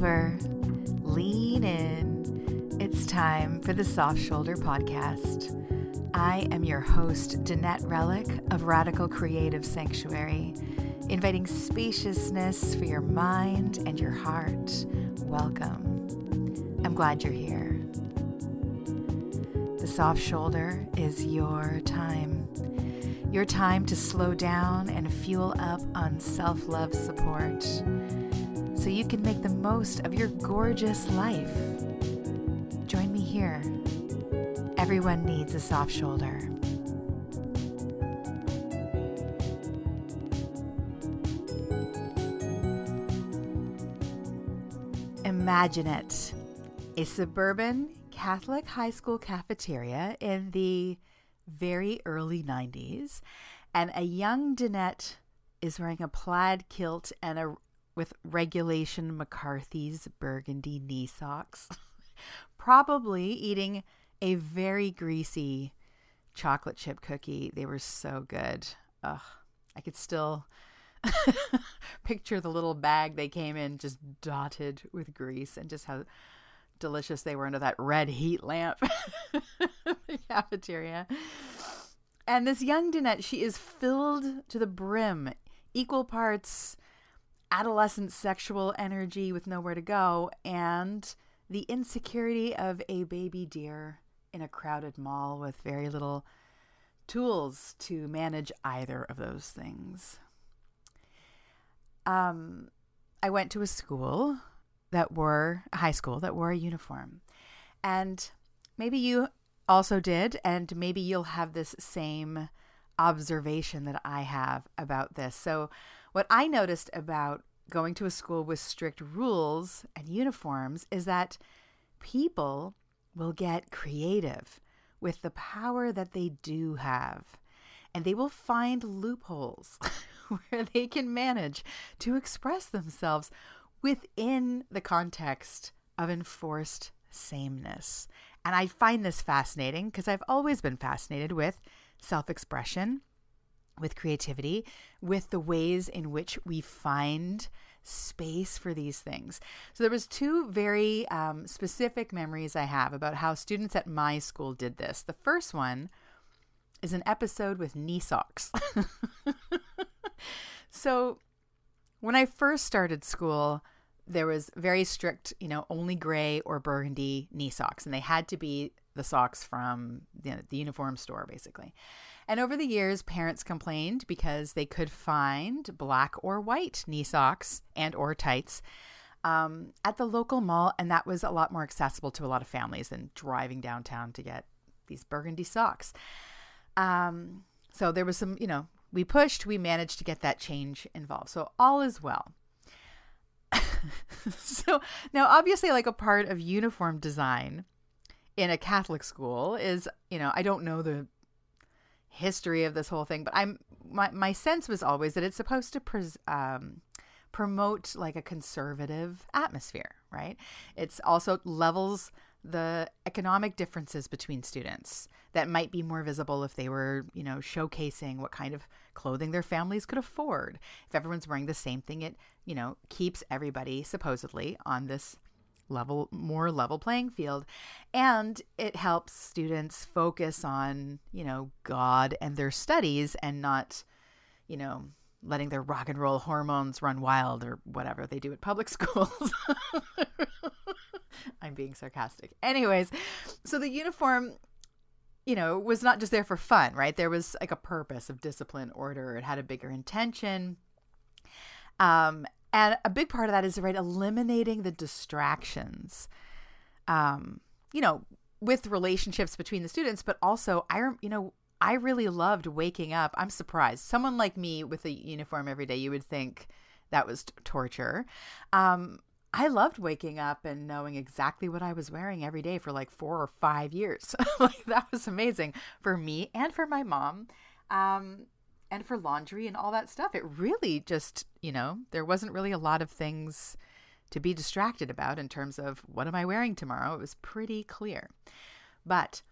Over, lean in. It's time for the Soft Shoulder Podcast. I am your host, Danette Relic of Radical Creative Sanctuary, inviting spaciousness for your mind and your heart. Welcome. I'm glad you're here. The soft shoulder is your time. Your time to slow down and fuel up on self love support so you can make the most of your gorgeous life. Join me here. Everyone needs a soft shoulder. Imagine it a suburban Catholic high school cafeteria in the very early 90s, and a young Danette is wearing a plaid kilt and a with regulation McCarthy's burgundy knee socks, probably eating a very greasy chocolate chip cookie. They were so good. Ugh, I could still picture the little bag they came in just dotted with grease and just how delicious they were under that red heat lamp the cafeteria. And this young Danette, she is filled to the brim, equal parts adolescent sexual energy with nowhere to go and the insecurity of a baby deer in a crowded mall with very little tools to manage either of those things. Um, I went to a school that wore a high school that wore a uniform. And maybe you also did, and maybe you'll have this same observation that I have about this. So, what I noticed about going to a school with strict rules and uniforms is that people will get creative with the power that they do have. And they will find loopholes where they can manage to express themselves within the context of enforced sameness. And I find this fascinating because I've always been fascinated with self expression, with creativity, with the ways in which we find space for these things. So there was two very um, specific memories I have about how students at my school did this. The first one is an episode with knee socks. so when I first started school, there was very strict, you know, only gray or burgundy knee socks, and they had to be the socks from you know, the uniform store, basically. And over the years, parents complained because they could find black or white knee socks and or tights um, at the local mall, and that was a lot more accessible to a lot of families than driving downtown to get these burgundy socks. Um, so there was some, you know, we pushed, we managed to get that change involved. So all is well. so now, obviously, like a part of uniform design in a Catholic school is, you know, I don't know the history of this whole thing, but I'm my my sense was always that it's supposed to pres, um, promote like a conservative atmosphere, right? It's also levels the economic differences between students that might be more visible if they were, you know, showcasing what kind of clothing their families could afford. If everyone's wearing the same thing, it, you know, keeps everybody supposedly on this level more level playing field and it helps students focus on, you know, God and their studies and not, you know, letting their rock and roll hormones run wild or whatever they do at public schools. I'm being sarcastic. Anyways, so the uniform, you know, was not just there for fun, right? There was like a purpose of discipline, order. It had a bigger intention. Um, and a big part of that is right eliminating the distractions. Um, you know, with relationships between the students, but also I, you know, I really loved waking up. I'm surprised. Someone like me with a uniform every day, you would think that was t- torture. Um, I loved waking up and knowing exactly what I was wearing every day for like four or five years. like that was amazing for me and for my mom. Um, and for laundry and all that stuff. It really just, you know, there wasn't really a lot of things to be distracted about in terms of what am I wearing tomorrow. It was pretty clear. But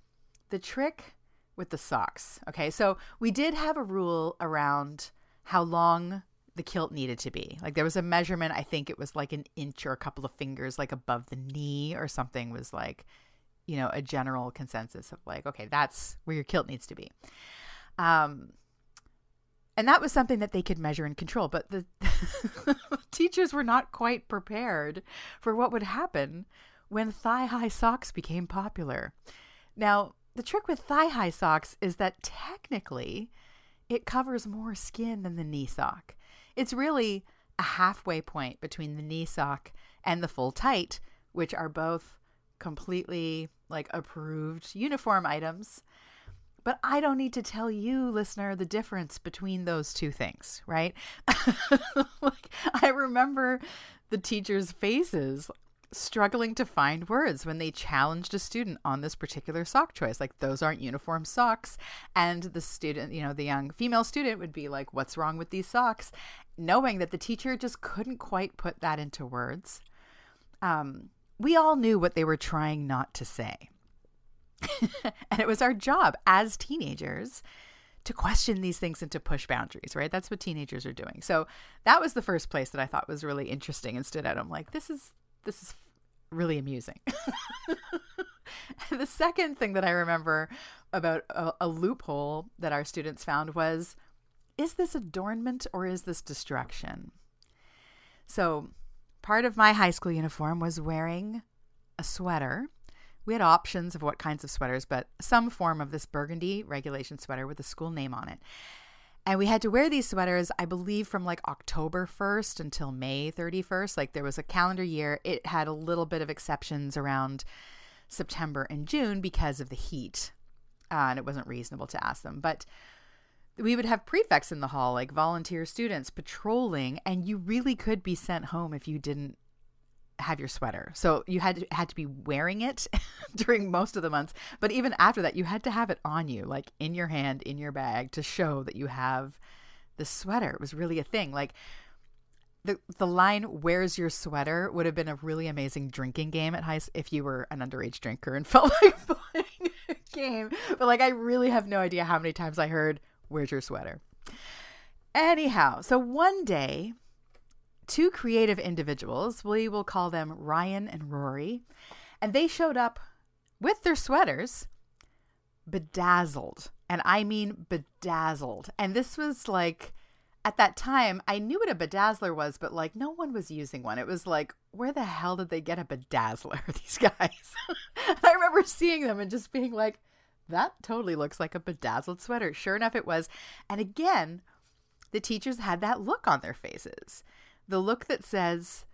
the trick with the socks, okay, so we did have a rule around how long the kilt needed to be. Like there was a measurement, I think it was like an inch or a couple of fingers like above the knee or something was like, you know, a general consensus of like, okay, that's where your kilt needs to be. Um and that was something that they could measure and control, but the teachers were not quite prepared for what would happen when thigh-high socks became popular. Now, the trick with thigh-high socks is that technically it covers more skin than the knee sock. It's really a halfway point between the knee sock and the full tight, which are both completely like approved uniform items. But I don't need to tell you, listener, the difference between those two things, right? like, I remember the teachers' faces struggling to find words when they challenged a student on this particular sock choice. Like, those aren't uniform socks. And the student, you know, the young female student would be like, What's wrong with these socks? Knowing that the teacher just couldn't quite put that into words. Um, we all knew what they were trying not to say. and it was our job as teenagers to question these things and to push boundaries, right? That's what teenagers are doing. So that was the first place that I thought was really interesting and stood out. I'm like, this is this is really amusing. the second thing that I remember about a, a loophole that our students found was is this adornment or is this destruction? So, part of my high school uniform was wearing a sweater we had options of what kinds of sweaters, but some form of this burgundy regulation sweater with a school name on it. And we had to wear these sweaters, I believe, from like October 1st until May 31st. Like there was a calendar year. It had a little bit of exceptions around September and June because of the heat. Uh, and it wasn't reasonable to ask them. But we would have prefects in the hall, like volunteer students patrolling, and you really could be sent home if you didn't have your sweater. So you had to, had to be wearing it during most of the months, but even after that you had to have it on you like in your hand, in your bag to show that you have the sweater. It was really a thing. Like the the line "Where's your sweater?" would have been a really amazing drinking game at high if you were an underage drinker and felt like playing a game. But like I really have no idea how many times I heard "Where's your sweater?" Anyhow, so one day two creative individuals. We will call them Ryan and Rory. And they showed up with their sweaters bedazzled. And I mean bedazzled. And this was like, at that time, I knew what a bedazzler was, but like no one was using one. It was like, where the hell did they get a bedazzler, these guys? I remember seeing them and just being like, that totally looks like a bedazzled sweater. Sure enough, it was. And again, the teachers had that look on their faces the look that says,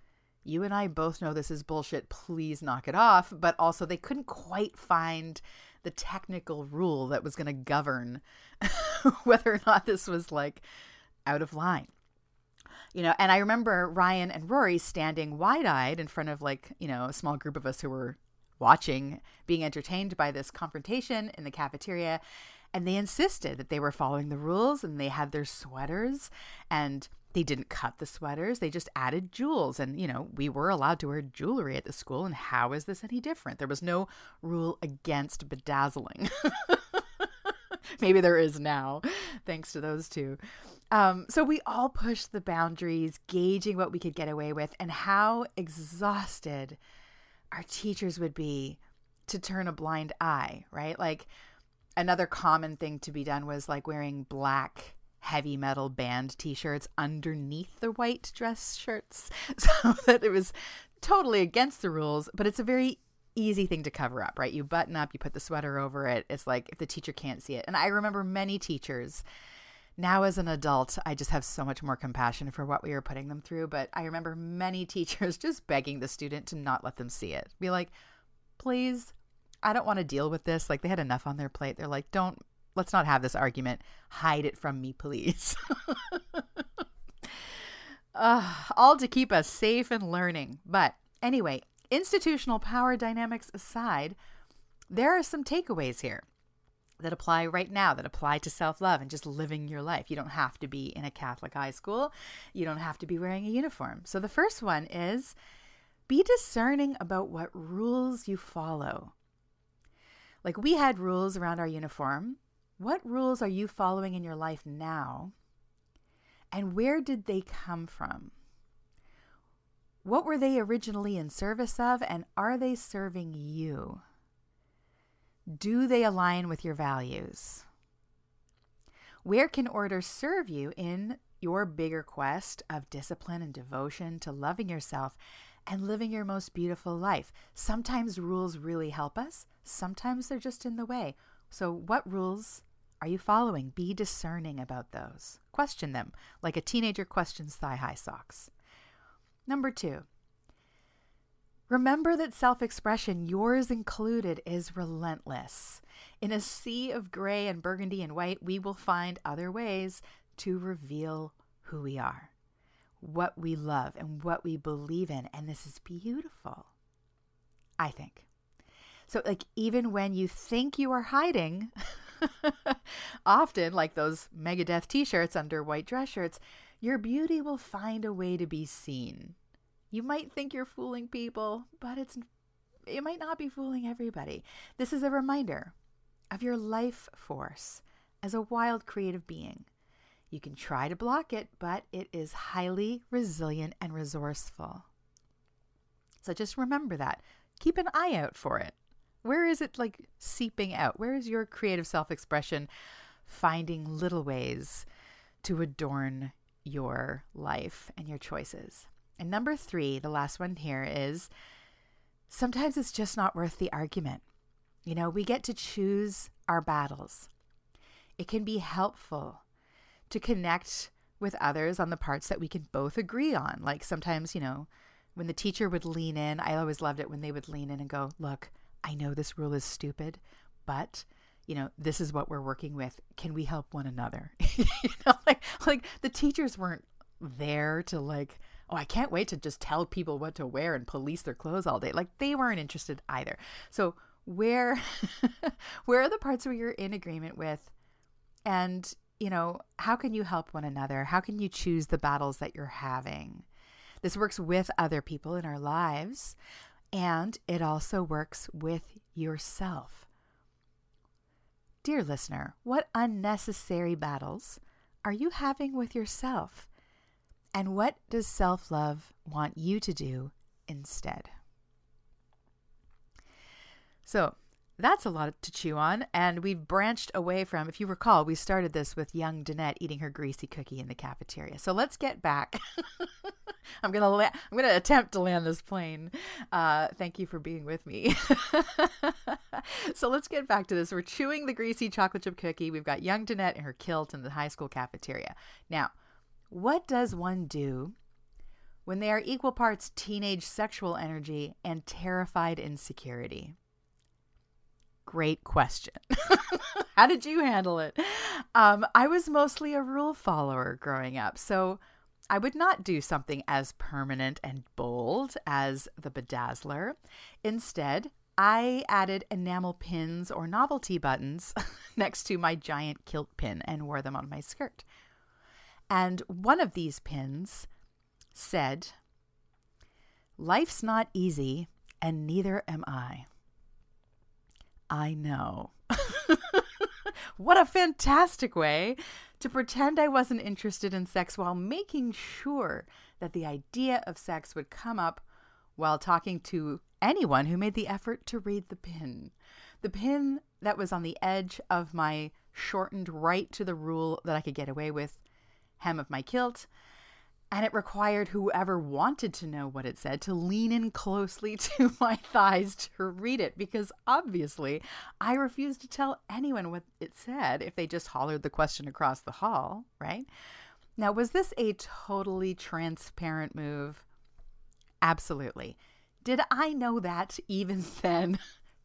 you and I both know this is bullshit, please knock it off. But also, they couldn't quite find the technical rule that was going to govern whether or not this was like out of line. You know, and I remember Ryan and Rory standing wide eyed in front of like, you know, a small group of us who were watching, being entertained by this confrontation in the cafeteria. And they insisted that they were following the rules and they had their sweaters and they didn't cut the sweaters, they just added jewels. And, you know, we were allowed to wear jewelry at the school. And how is this any different? There was no rule against bedazzling. Maybe there is now, thanks to those two. Um, so we all pushed the boundaries, gauging what we could get away with and how exhausted our teachers would be to turn a blind eye, right? Like another common thing to be done was like wearing black heavy metal band t-shirts underneath the white dress shirts so that it was totally against the rules but it's a very easy thing to cover up right? You button up you put the sweater over it. It's like if the teacher can't see it. And i remember many teachers now as an adult i just have so much more compassion for what we were putting them through but i remember many teachers just begging the student to not let them see it. Be like please i don't want to deal with this like they had enough on their plate they're like don't let's not have this argument. Hide it from me, please. uh, all to keep us safe and learning. But anyway, institutional power dynamics aside, there are some takeaways here that apply right now, that apply to self love and just living your life. You don't have to be in a Catholic high school, you don't have to be wearing a uniform. So the first one is be discerning about what rules you follow. Like we had rules around our uniform what rules are you following in your life now? And where did they come from? What were they originally in service of, and are they serving you? Do they align with your values? Where can order serve you in your bigger quest of discipline and devotion to loving yourself and living your most beautiful life? Sometimes rules really help us, sometimes they're just in the way. So, what rules are you following? Be discerning about those. Question them like a teenager questions thigh high socks. Number two, remember that self expression, yours included, is relentless. In a sea of gray and burgundy and white, we will find other ways to reveal who we are, what we love, and what we believe in. And this is beautiful, I think. So, like, even when you think you are hiding, often, like those Megadeth t shirts under white dress shirts, your beauty will find a way to be seen. You might think you're fooling people, but it's it might not be fooling everybody. This is a reminder of your life force as a wild creative being. You can try to block it, but it is highly resilient and resourceful. So just remember that. Keep an eye out for it. Where is it like seeping out? Where is your creative self expression finding little ways to adorn your life and your choices? And number three, the last one here is sometimes it's just not worth the argument. You know, we get to choose our battles. It can be helpful to connect with others on the parts that we can both agree on. Like sometimes, you know, when the teacher would lean in, I always loved it when they would lean in and go, Look, I know this rule is stupid, but you know, this is what we're working with. Can we help one another? you know, like like the teachers weren't there to like, oh, I can't wait to just tell people what to wear and police their clothes all day. Like they weren't interested either. So where where are the parts where you're in agreement with and you know, how can you help one another? How can you choose the battles that you're having? This works with other people in our lives, and it also works with yourself. Dear listener, what unnecessary battles are you having with yourself? And what does self love want you to do instead? So, that's a lot to chew on, and we've branched away from. If you recall, we started this with young Danette eating her greasy cookie in the cafeteria. So let's get back. I'm gonna la- I'm gonna attempt to land this plane. Uh, thank you for being with me. so let's get back to this. We're chewing the greasy chocolate chip cookie. We've got young Danette in her kilt in the high school cafeteria. Now, what does one do when they are equal parts teenage sexual energy and terrified insecurity? Great question. How did you handle it? Um, I was mostly a rule follower growing up. So I would not do something as permanent and bold as the bedazzler. Instead, I added enamel pins or novelty buttons next to my giant kilt pin and wore them on my skirt. And one of these pins said, Life's not easy, and neither am I. I know. what a fantastic way to pretend I wasn't interested in sex while making sure that the idea of sex would come up while talking to anyone who made the effort to read the pin. The pin that was on the edge of my shortened right to the rule that I could get away with hem of my kilt and it required whoever wanted to know what it said to lean in closely to my thighs to read it because obviously I refused to tell anyone what it said if they just hollered the question across the hall, right? Now, was this a totally transparent move? Absolutely. Did I know that even then?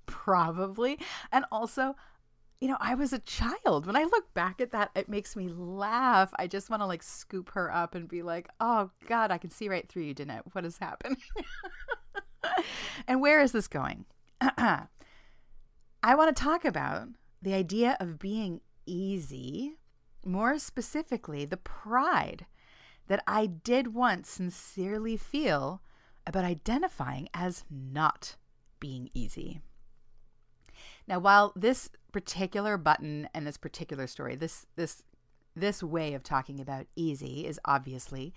Probably. And also, you know, I was a child. When I look back at that, it makes me laugh. I just want to like scoop her up and be like, oh God, I can see right through you, Danette. What is happening? and where is this going? I want to talk about the idea of being easy, more specifically, the pride that I did once sincerely feel about identifying as not being easy. Now, while this particular button and this particular story, this this this way of talking about easy is obviously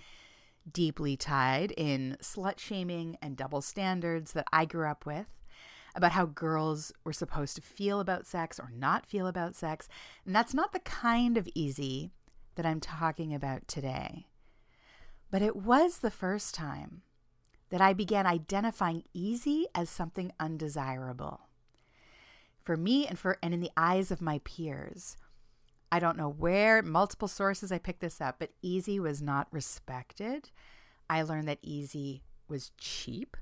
deeply tied in slut shaming and double standards that I grew up with about how girls were supposed to feel about sex or not feel about sex. And that's not the kind of easy that I'm talking about today. But it was the first time that I began identifying easy as something undesirable. For me and for and in the eyes of my peers, I don't know where, multiple sources I picked this up, but easy was not respected. I learned that easy was cheap.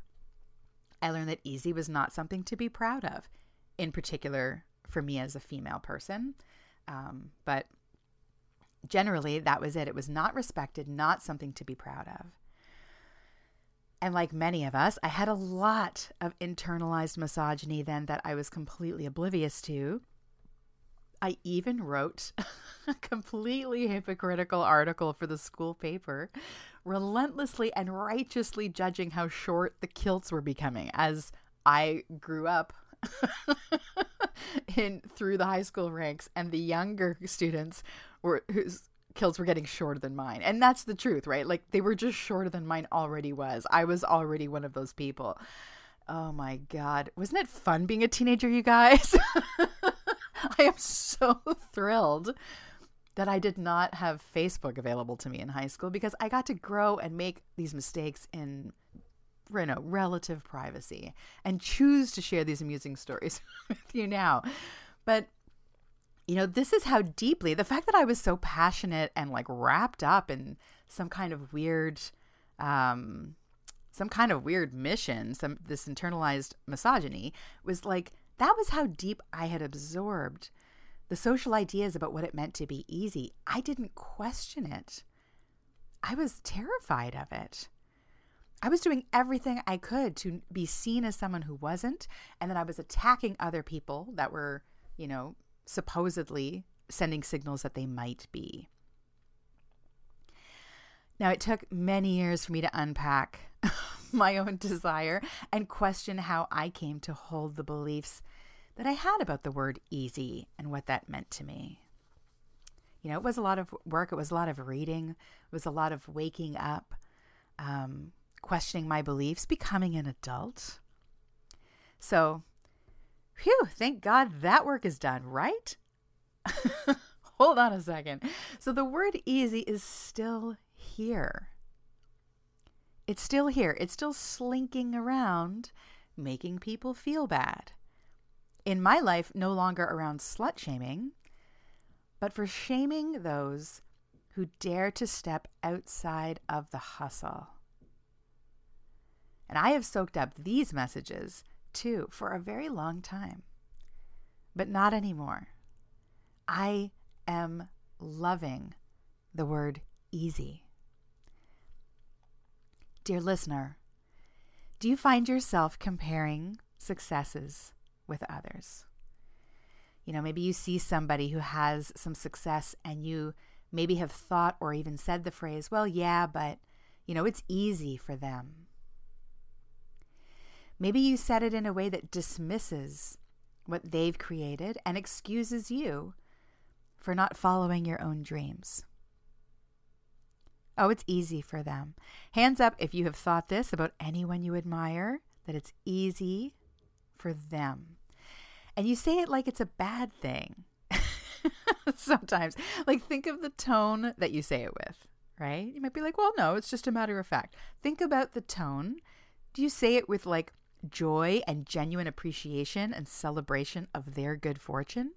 I learned that easy was not something to be proud of, in particular for me as a female person. Um, but generally, that was it. It was not respected, not something to be proud of. And like many of us, I had a lot of internalized misogyny then that I was completely oblivious to. I even wrote a completely hypocritical article for the school paper, relentlessly and righteously judging how short the kilts were becoming as I grew up in through the high school ranks and the younger students were whose kilts were getting shorter than mine. And that's the truth, right? Like they were just shorter than mine already was. I was already one of those people. Oh my god. Wasn't it fun being a teenager, you guys? I am so thrilled that I did not have Facebook available to me in high school because I got to grow and make these mistakes in you know, relative privacy and choose to share these amusing stories with you now. But you know, this is how deeply the fact that I was so passionate and like wrapped up in some kind of weird um some kind of weird mission, some this internalized misogyny was like that was how deep I had absorbed the social ideas about what it meant to be easy. I didn't question it. I was terrified of it. I was doing everything I could to be seen as someone who wasn't, and then I was attacking other people that were, you know, supposedly sending signals that they might be. Now, it took many years for me to unpack my own desire and question how I came to hold the beliefs that I had about the word easy and what that meant to me. You know, it was a lot of work, it was a lot of reading, it was a lot of waking up, um, questioning my beliefs, becoming an adult. So, whew, thank God that work is done, right? Hold on a second. So, the word easy is still here. It's still here. It's still slinking around, making people feel bad. In my life, no longer around slut shaming, but for shaming those who dare to step outside of the hustle. And I have soaked up these messages too for a very long time, but not anymore. I am loving the word easy. Dear listener, do you find yourself comparing successes with others? You know, maybe you see somebody who has some success and you maybe have thought or even said the phrase, well, yeah, but, you know, it's easy for them. Maybe you said it in a way that dismisses what they've created and excuses you for not following your own dreams. Oh, it's easy for them. Hands up if you have thought this about anyone you admire, that it's easy for them. And you say it like it's a bad thing. Sometimes. Like, think of the tone that you say it with, right? You might be like, well, no, it's just a matter of fact. Think about the tone. Do you say it with like joy and genuine appreciation and celebration of their good fortune?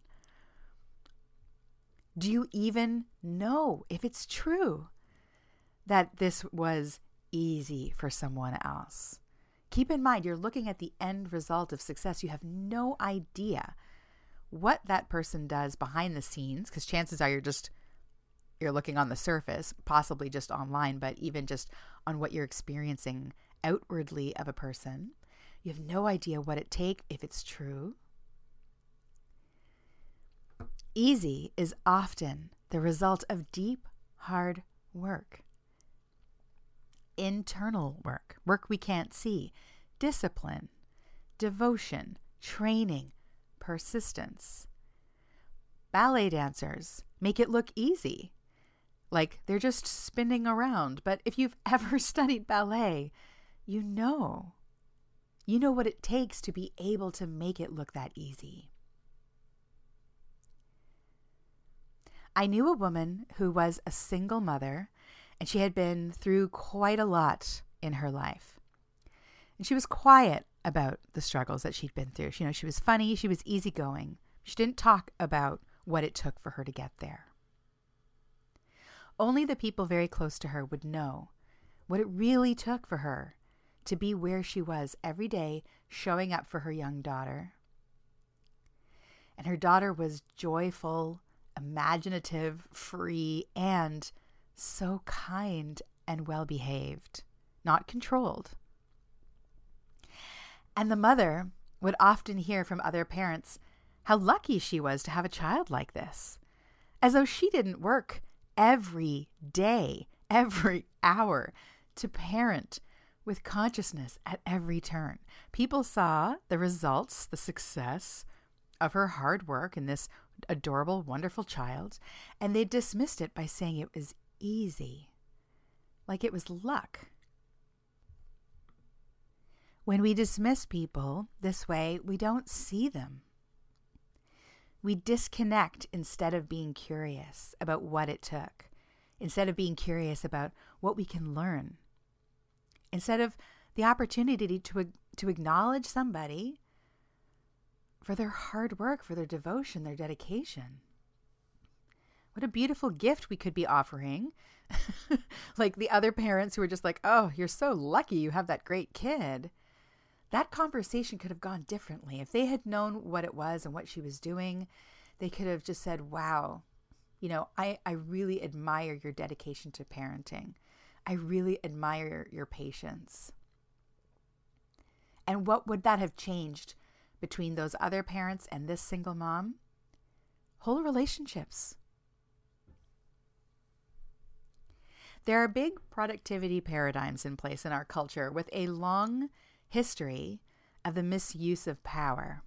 Do you even know if it's true? that this was easy for someone else. Keep in mind, you're looking at the end result of success. You have no idea what that person does behind the scenes, because chances are you're just you're looking on the surface, possibly just online, but even just on what you're experiencing outwardly of a person. You have no idea what it takes if it's true. Easy is often the result of deep, hard work internal work, work we can't see, discipline, devotion, training, persistence. Ballet dancers make it look easy. like they're just spinning around. But if you've ever studied ballet, you know. You know what it takes to be able to make it look that easy. I knew a woman who was a single mother, and she had been through quite a lot in her life. And she was quiet about the struggles that she'd been through. You know, she was funny, she was easygoing. She didn't talk about what it took for her to get there. Only the people very close to her would know what it really took for her to be where she was every day, showing up for her young daughter. And her daughter was joyful, imaginative, free, and so kind and well behaved, not controlled. And the mother would often hear from other parents how lucky she was to have a child like this, as though she didn't work every day, every hour to parent with consciousness at every turn. People saw the results, the success of her hard work and this adorable, wonderful child, and they dismissed it by saying it was easy, like it was luck. When we dismiss people this way, we don't see them. We disconnect instead of being curious about what it took, instead of being curious about what we can learn, instead of the opportunity to, to acknowledge somebody for their hard work, for their devotion, their dedication. What a beautiful gift we could be offering. like the other parents who are just like, oh, you're so lucky you have that great kid. That conversation could have gone differently. If they had known what it was and what she was doing, they could have just said, wow, you know, I, I really admire your dedication to parenting. I really admire your patience. And what would that have changed between those other parents and this single mom? Whole relationships. There are big productivity paradigms in place in our culture with a long history of the misuse of power.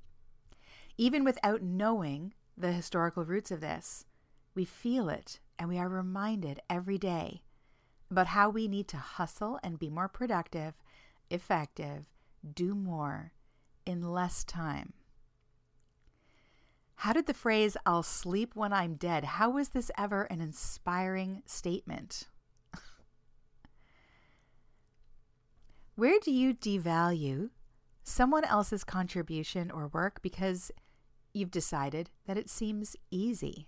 Even without knowing the historical roots of this, we feel it and we are reminded every day about how we need to hustle and be more productive, effective, do more, in less time. How did the phrase, I'll sleep when I'm dead, how was this ever an inspiring statement? Where do you devalue someone else's contribution or work because you've decided that it seems easy?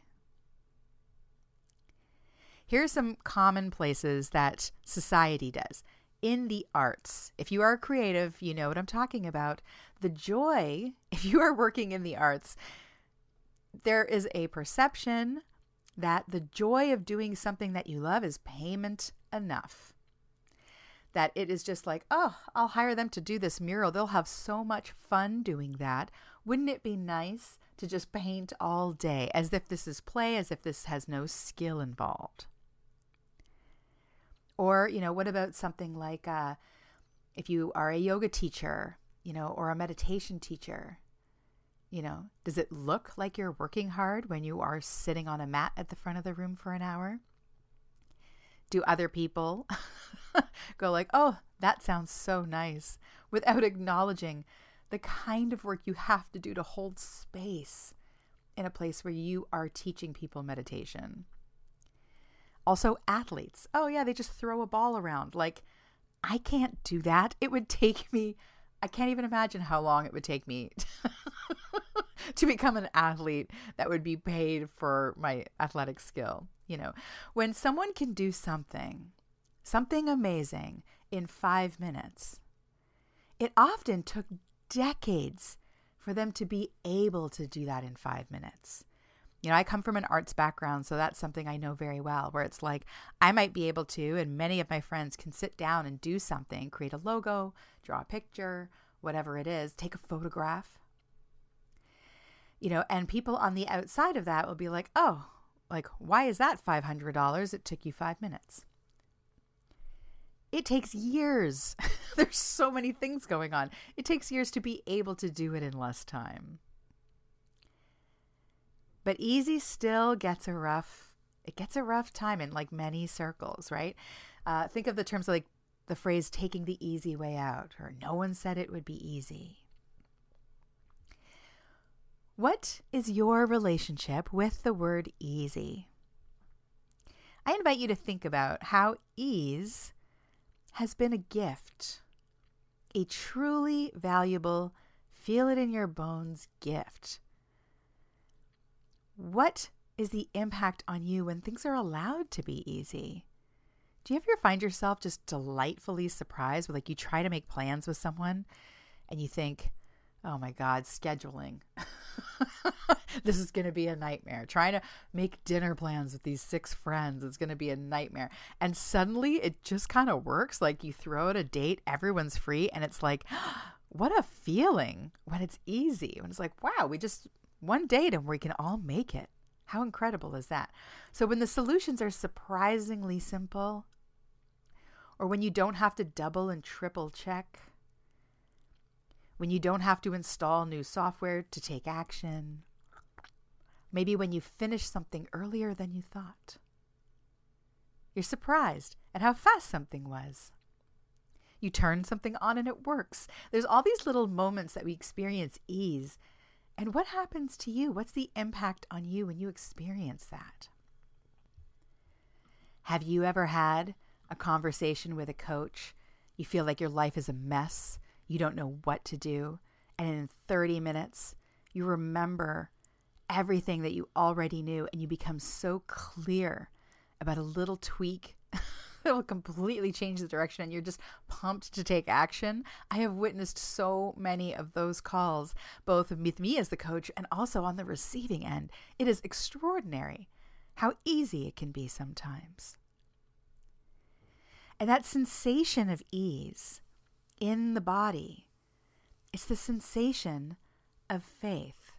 Here are some common places that society does in the arts. If you are creative, you know what I'm talking about. The joy, if you are working in the arts, there is a perception that the joy of doing something that you love is payment enough. That it is just like, oh, I'll hire them to do this mural. They'll have so much fun doing that. Wouldn't it be nice to just paint all day as if this is play, as if this has no skill involved? Or, you know, what about something like uh, if you are a yoga teacher, you know, or a meditation teacher? You know, does it look like you're working hard when you are sitting on a mat at the front of the room for an hour? Do other people go like, "Oh, that sounds so nice," without acknowledging the kind of work you have to do to hold space in a place where you are teaching people meditation? Also, athletes. Oh, yeah, they just throw a ball around. Like, I can't do that. It would take me, I can't even imagine how long it would take me to become an athlete that would be paid for my athletic skill. You know, when someone can do something, something amazing in five minutes, it often took decades for them to be able to do that in five minutes. You know, I come from an arts background, so that's something I know very well, where it's like I might be able to, and many of my friends can sit down and do something, create a logo, draw a picture, whatever it is, take a photograph. You know, and people on the outside of that will be like, oh, like, why is that $500? It took you five minutes. It takes years. There's so many things going on. It takes years to be able to do it in less time. But easy still gets a rough It gets a rough time in like many circles, right? Uh, think of the terms like the phrase taking the easy way out, or no one said it would be easy. What is your relationship with the word easy? I invite you to think about how ease has been a gift, a truly valuable, feel it in your bones gift. What is the impact on you when things are allowed to be easy? Do you ever find yourself just delightfully surprised like you try to make plans with someone and you think, oh my God, scheduling. this is going to be a nightmare. Trying to make dinner plans with these six friends is going to be a nightmare. And suddenly it just kind of works. Like you throw out a date, everyone's free, and it's like, what a feeling when it's easy. When it's like, wow, we just one date and we can all make it. How incredible is that? So when the solutions are surprisingly simple, or when you don't have to double and triple check, when you don't have to install new software to take action, maybe when you finish something earlier than you thought. You're surprised at how fast something was. You turn something on and it works. There's all these little moments that we experience ease. And what happens to you? What's the impact on you when you experience that? Have you ever had a conversation with a coach? You feel like your life is a mess you don't know what to do. And in 30 minutes, you remember everything that you already knew and you become so clear about a little tweak will completely change the direction and you're just pumped to take action. I have witnessed so many of those calls, both with me as the coach and also on the receiving end. It is extraordinary how easy it can be sometimes. And that sensation of ease in the body. It's the sensation of faith.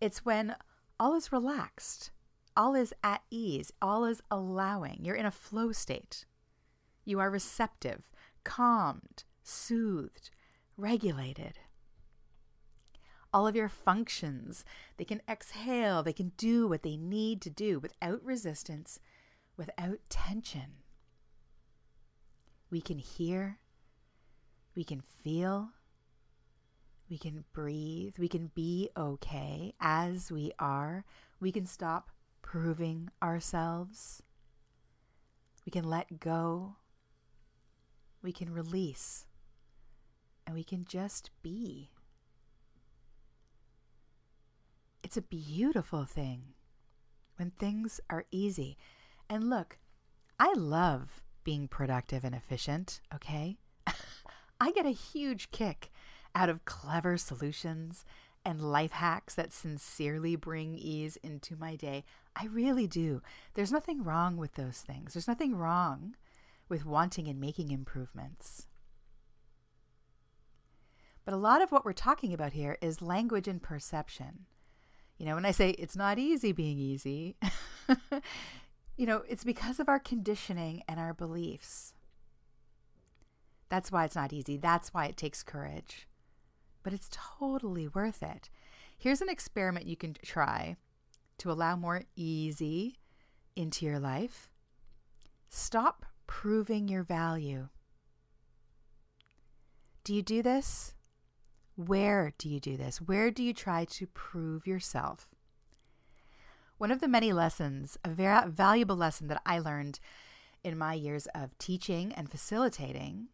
It's when all is relaxed, all is at ease, all is allowing. You're in a flow state. You are receptive, calmed, soothed, regulated. All of your functions, they can exhale, they can do what they need to do without resistance, without tension. We can hear we can feel, we can breathe, we can be okay as we are. We can stop proving ourselves. We can let go. We can release. And we can just be. It's a beautiful thing when things are easy. And look, I love being productive and efficient, okay? I get a huge kick out of clever solutions and life hacks that sincerely bring ease into my day. I really do. There's nothing wrong with those things. There's nothing wrong with wanting and making improvements. But a lot of what we're talking about here is language and perception. You know, when I say it's not easy being easy, you know, it's because of our conditioning and our beliefs. That's why it's not easy. That's why it takes courage. But it's totally worth it. Here's an experiment you can try to allow more easy into your life. Stop proving your value. Do you do this? Where do you do this? Where do you try to prove yourself? One of the many lessons, a very valuable lesson that I learned in my years of teaching and facilitating,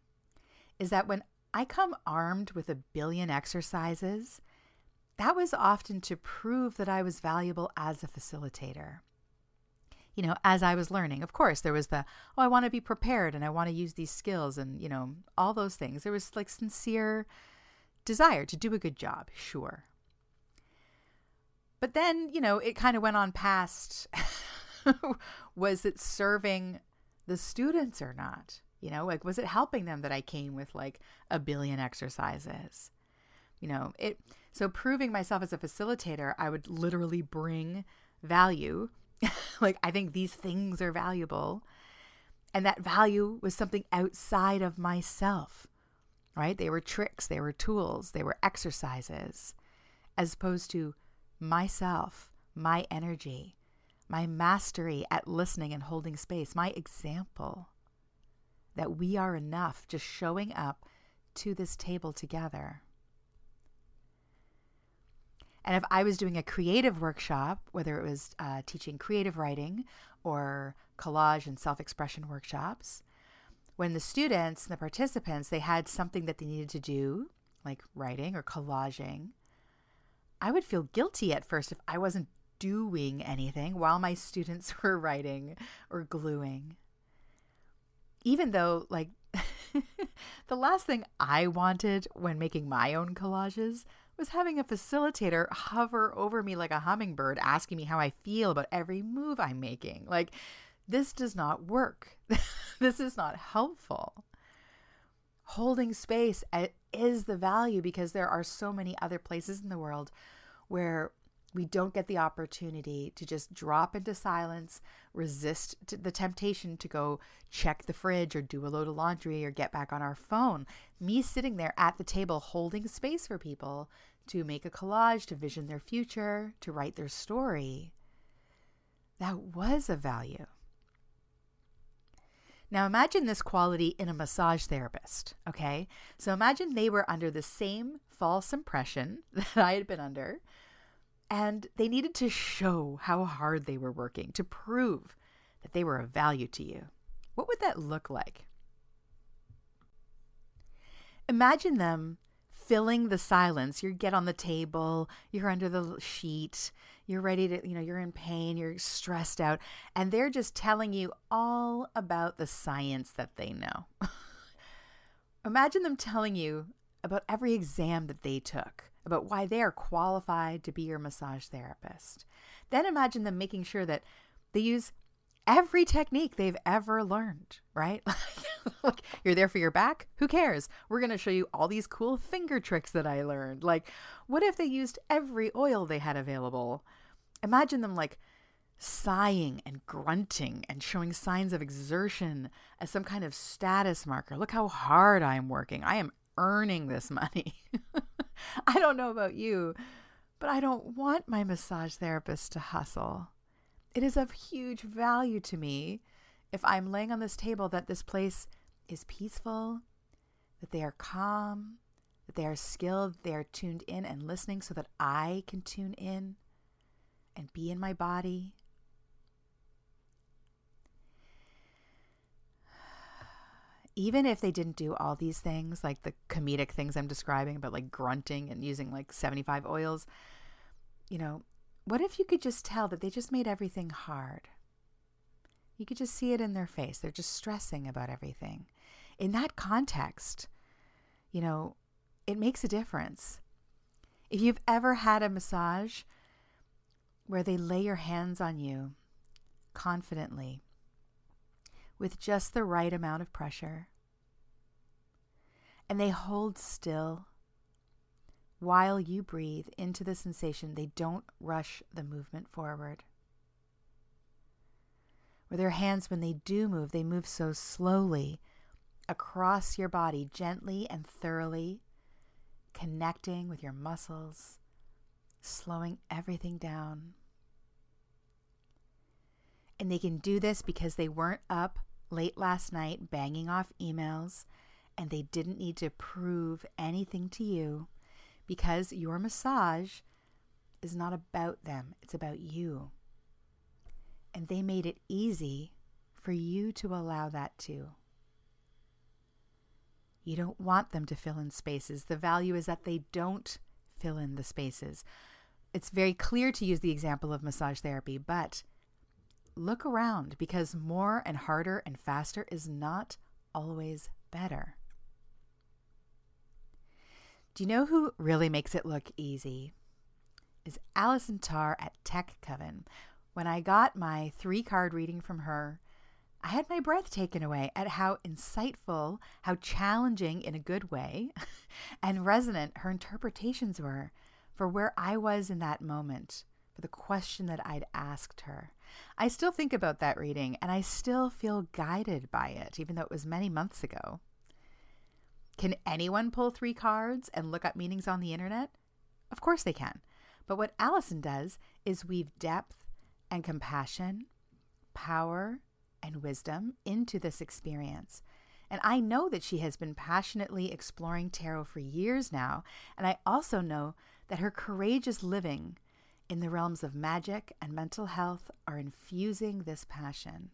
is that when I come armed with a billion exercises, that was often to prove that I was valuable as a facilitator. You know, as I was learning, of course, there was the, oh, I want to be prepared and I want to use these skills and, you know, all those things. There was like sincere desire to do a good job, sure. But then, you know, it kind of went on past was it serving the students or not? You know, like, was it helping them that I came with like a billion exercises? You know, it, so proving myself as a facilitator, I would literally bring value. like, I think these things are valuable. And that value was something outside of myself, right? They were tricks, they were tools, they were exercises, as opposed to myself, my energy, my mastery at listening and holding space, my example that we are enough just showing up to this table together. And if I was doing a creative workshop, whether it was uh, teaching creative writing or collage and self expression workshops, when the students and the participants they had something that they needed to do, like writing or collaging, I would feel guilty at first if I wasn't doing anything while my students were writing or gluing. Even though, like, the last thing I wanted when making my own collages was having a facilitator hover over me like a hummingbird, asking me how I feel about every move I'm making. Like, this does not work. this is not helpful. Holding space uh, is the value because there are so many other places in the world where we don't get the opportunity to just drop into silence, resist the temptation to go check the fridge or do a load of laundry or get back on our phone. Me sitting there at the table holding space for people to make a collage, to vision their future, to write their story. That was a value. Now imagine this quality in a massage therapist, okay? So imagine they were under the same false impression that I had been under and they needed to show how hard they were working to prove that they were of value to you. What would that look like? Imagine them filling the silence. You get on the table, you're under the sheet, you're ready to, you know, you're in pain, you're stressed out, and they're just telling you all about the science that they know. Imagine them telling you about every exam that they took, about why they are qualified to be your massage therapist. Then imagine them making sure that they use every technique they've ever learned, right? like you're there for your back? Who cares? We're going to show you all these cool finger tricks that I learned. Like what if they used every oil they had available? Imagine them like sighing and grunting and showing signs of exertion as some kind of status marker. Look how hard I'm working. I am earning this money. I don't know about you, but I don't want my massage therapist to hustle. It is of huge value to me if I'm laying on this table that this place is peaceful, that they are calm, that they are skilled, they are tuned in and listening so that I can tune in and be in my body even if they didn't do all these things, like the comedic things I'm describing, but like grunting and using like 75 oils, you know, what if you could just tell that they just made everything hard? You could just see it in their face. They're just stressing about everything. In that context, you know, it makes a difference. If you've ever had a massage where they lay your hands on you confidently, with just the right amount of pressure. And they hold still while you breathe into the sensation. They don't rush the movement forward. With their hands, when they do move, they move so slowly across your body, gently and thoroughly, connecting with your muscles, slowing everything down. And they can do this because they weren't up late last night banging off emails, and they didn't need to prove anything to you because your massage is not about them, it's about you. And they made it easy for you to allow that too. You don't want them to fill in spaces. The value is that they don't fill in the spaces. It's very clear to use the example of massage therapy, but look around because more and harder and faster is not always better. Do you know who really makes it look easy? Is Allison Tarr at Tech Coven. When I got my three card reading from her, I had my breath taken away at how insightful, how challenging in a good way, and resonant her interpretations were for where I was in that moment, for the question that I'd asked her. I still think about that reading and I still feel guided by it, even though it was many months ago. Can anyone pull three cards and look up meanings on the internet? Of course they can. But what Allison does is weave depth and compassion, power and wisdom into this experience. And I know that she has been passionately exploring tarot for years now. And I also know that her courageous living in the realms of magic and mental health are infusing this passion.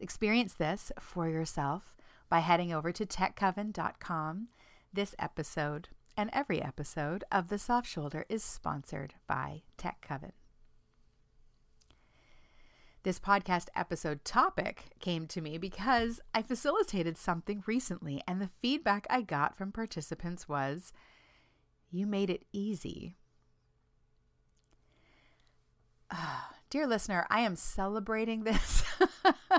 Experience this for yourself by heading over to techcoven.com. This episode and every episode of The Soft Shoulder is sponsored by Tech Coven. This podcast episode topic came to me because I facilitated something recently, and the feedback I got from participants was, You made it easy. Uh, dear listener, I am celebrating this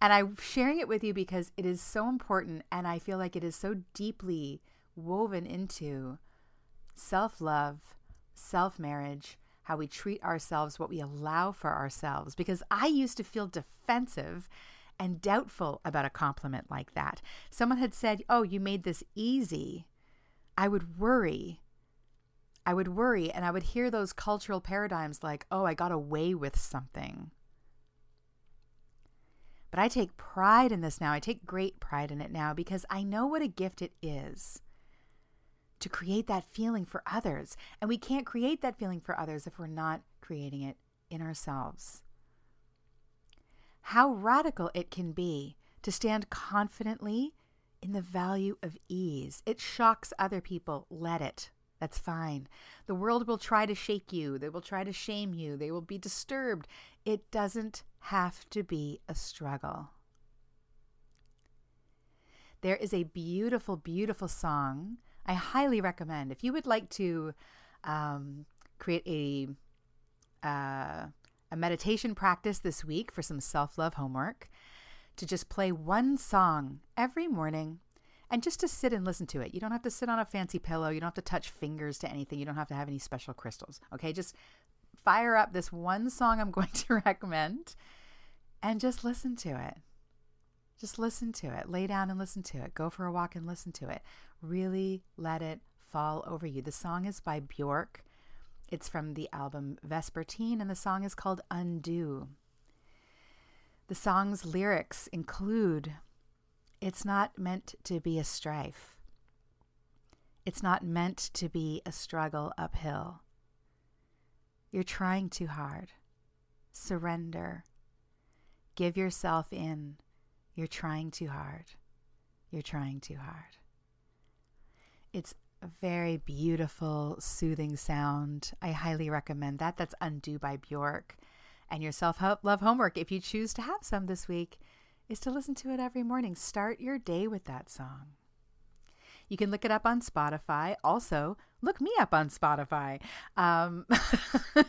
and I'm sharing it with you because it is so important and I feel like it is so deeply woven into self love, self marriage, how we treat ourselves, what we allow for ourselves. Because I used to feel defensive and doubtful about a compliment like that. Someone had said, Oh, you made this easy. I would worry. I would worry and I would hear those cultural paradigms like, Oh, I got away with something. But I take pride in this now. I take great pride in it now because I know what a gift it is to create that feeling for others. And we can't create that feeling for others if we're not creating it in ourselves. How radical it can be to stand confidently in the value of ease. It shocks other people. Let it. That's fine. The world will try to shake you, they will try to shame you, they will be disturbed. It doesn't have to be a struggle. There is a beautiful, beautiful song I highly recommend. If you would like to um, create a uh, a meditation practice this week for some self love homework, to just play one song every morning and just to sit and listen to it. You don't have to sit on a fancy pillow. You don't have to touch fingers to anything. You don't have to have any special crystals. Okay, just fire up this one song I'm going to recommend and just listen to it. Just listen to it. Lay down and listen to it. Go for a walk and listen to it. Really let it fall over you. The song is by Bjork. It's from the album Vespertine, and the song is called Undo. The song's lyrics include It's not meant to be a strife. It's not meant to be a struggle uphill. You're trying too hard. Surrender. Give yourself in. You're trying too hard. You're trying too hard. It's a very beautiful, soothing sound. I highly recommend that. That's Undo by Bjork. And your self love homework, if you choose to have some this week, is to listen to it every morning. Start your day with that song. You can look it up on Spotify. Also, look me up on Spotify. Um,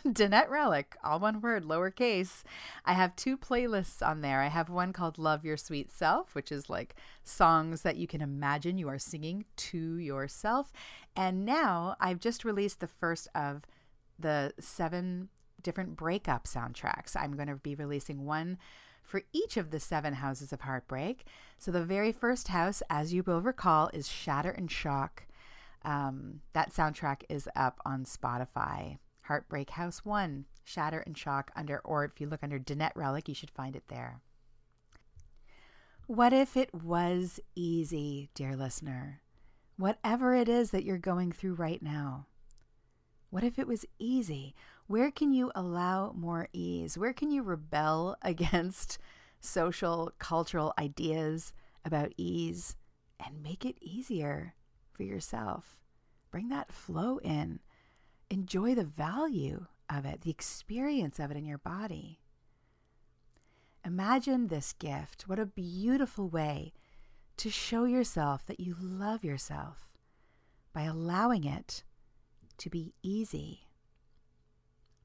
Danette Relic, all one word, lowercase. I have two playlists on there. I have one called Love Your Sweet Self, which is like songs that you can imagine you are singing to yourself. And now I've just released the first of the seven different breakup soundtracks. I'm going to be releasing one for each of the seven houses of heartbreak. So, the very first house, as you will recall, is Shatter and Shock. Um, that soundtrack is up on Spotify. Heartbreak House 1, Shatter and Shock, under, or if you look under Danette Relic, you should find it there. What if it was easy, dear listener? Whatever it is that you're going through right now. What if it was easy? Where can you allow more ease? Where can you rebel against social, cultural ideas about ease and make it easier for yourself? Bring that flow in. Enjoy the value of it, the experience of it in your body. Imagine this gift. What a beautiful way to show yourself that you love yourself by allowing it to be easy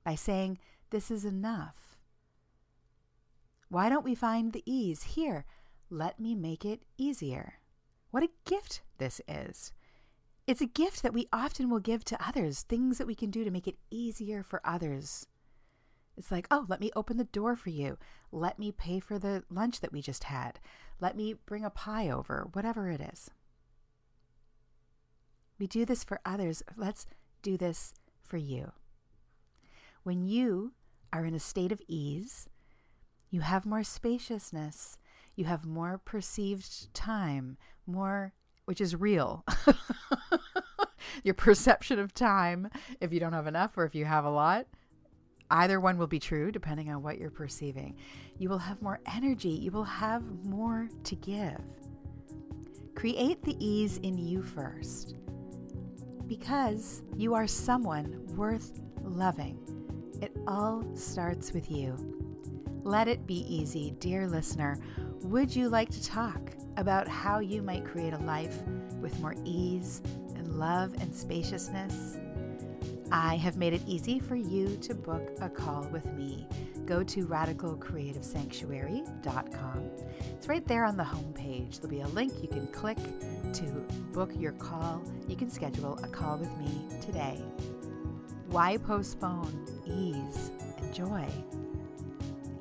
by saying, This is enough. Why don't we find the ease here? Let me make it easier. What a gift this is. It's a gift that we often will give to others, things that we can do to make it easier for others. It's like, oh, let me open the door for you. Let me pay for the lunch that we just had. Let me bring a pie over, whatever it is. We do this for others. Let's do this for you when you are in a state of ease, you have more spaciousness, you have more perceived time, more, which is real. Your perception of time, if you don't have enough or if you have a lot, either one will be true depending on what you're perceiving. You will have more energy, you will have more to give. Create the ease in you first because you are someone worth loving. It all starts with you. Let it be easy, dear listener. Would you like to talk about how you might create a life with more ease and love and spaciousness? I have made it easy for you to book a call with me. Go to radicalcreativesanctuary.com. It's right there on the homepage. There'll be a link you can click to book your call. You can schedule a call with me today. Why postpone ease and joy?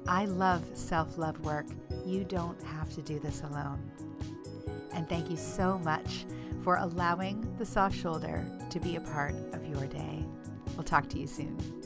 I love self love work. You don't have to do this alone. And thank you so much for allowing the soft shoulder to be a part of your day. We'll talk to you soon.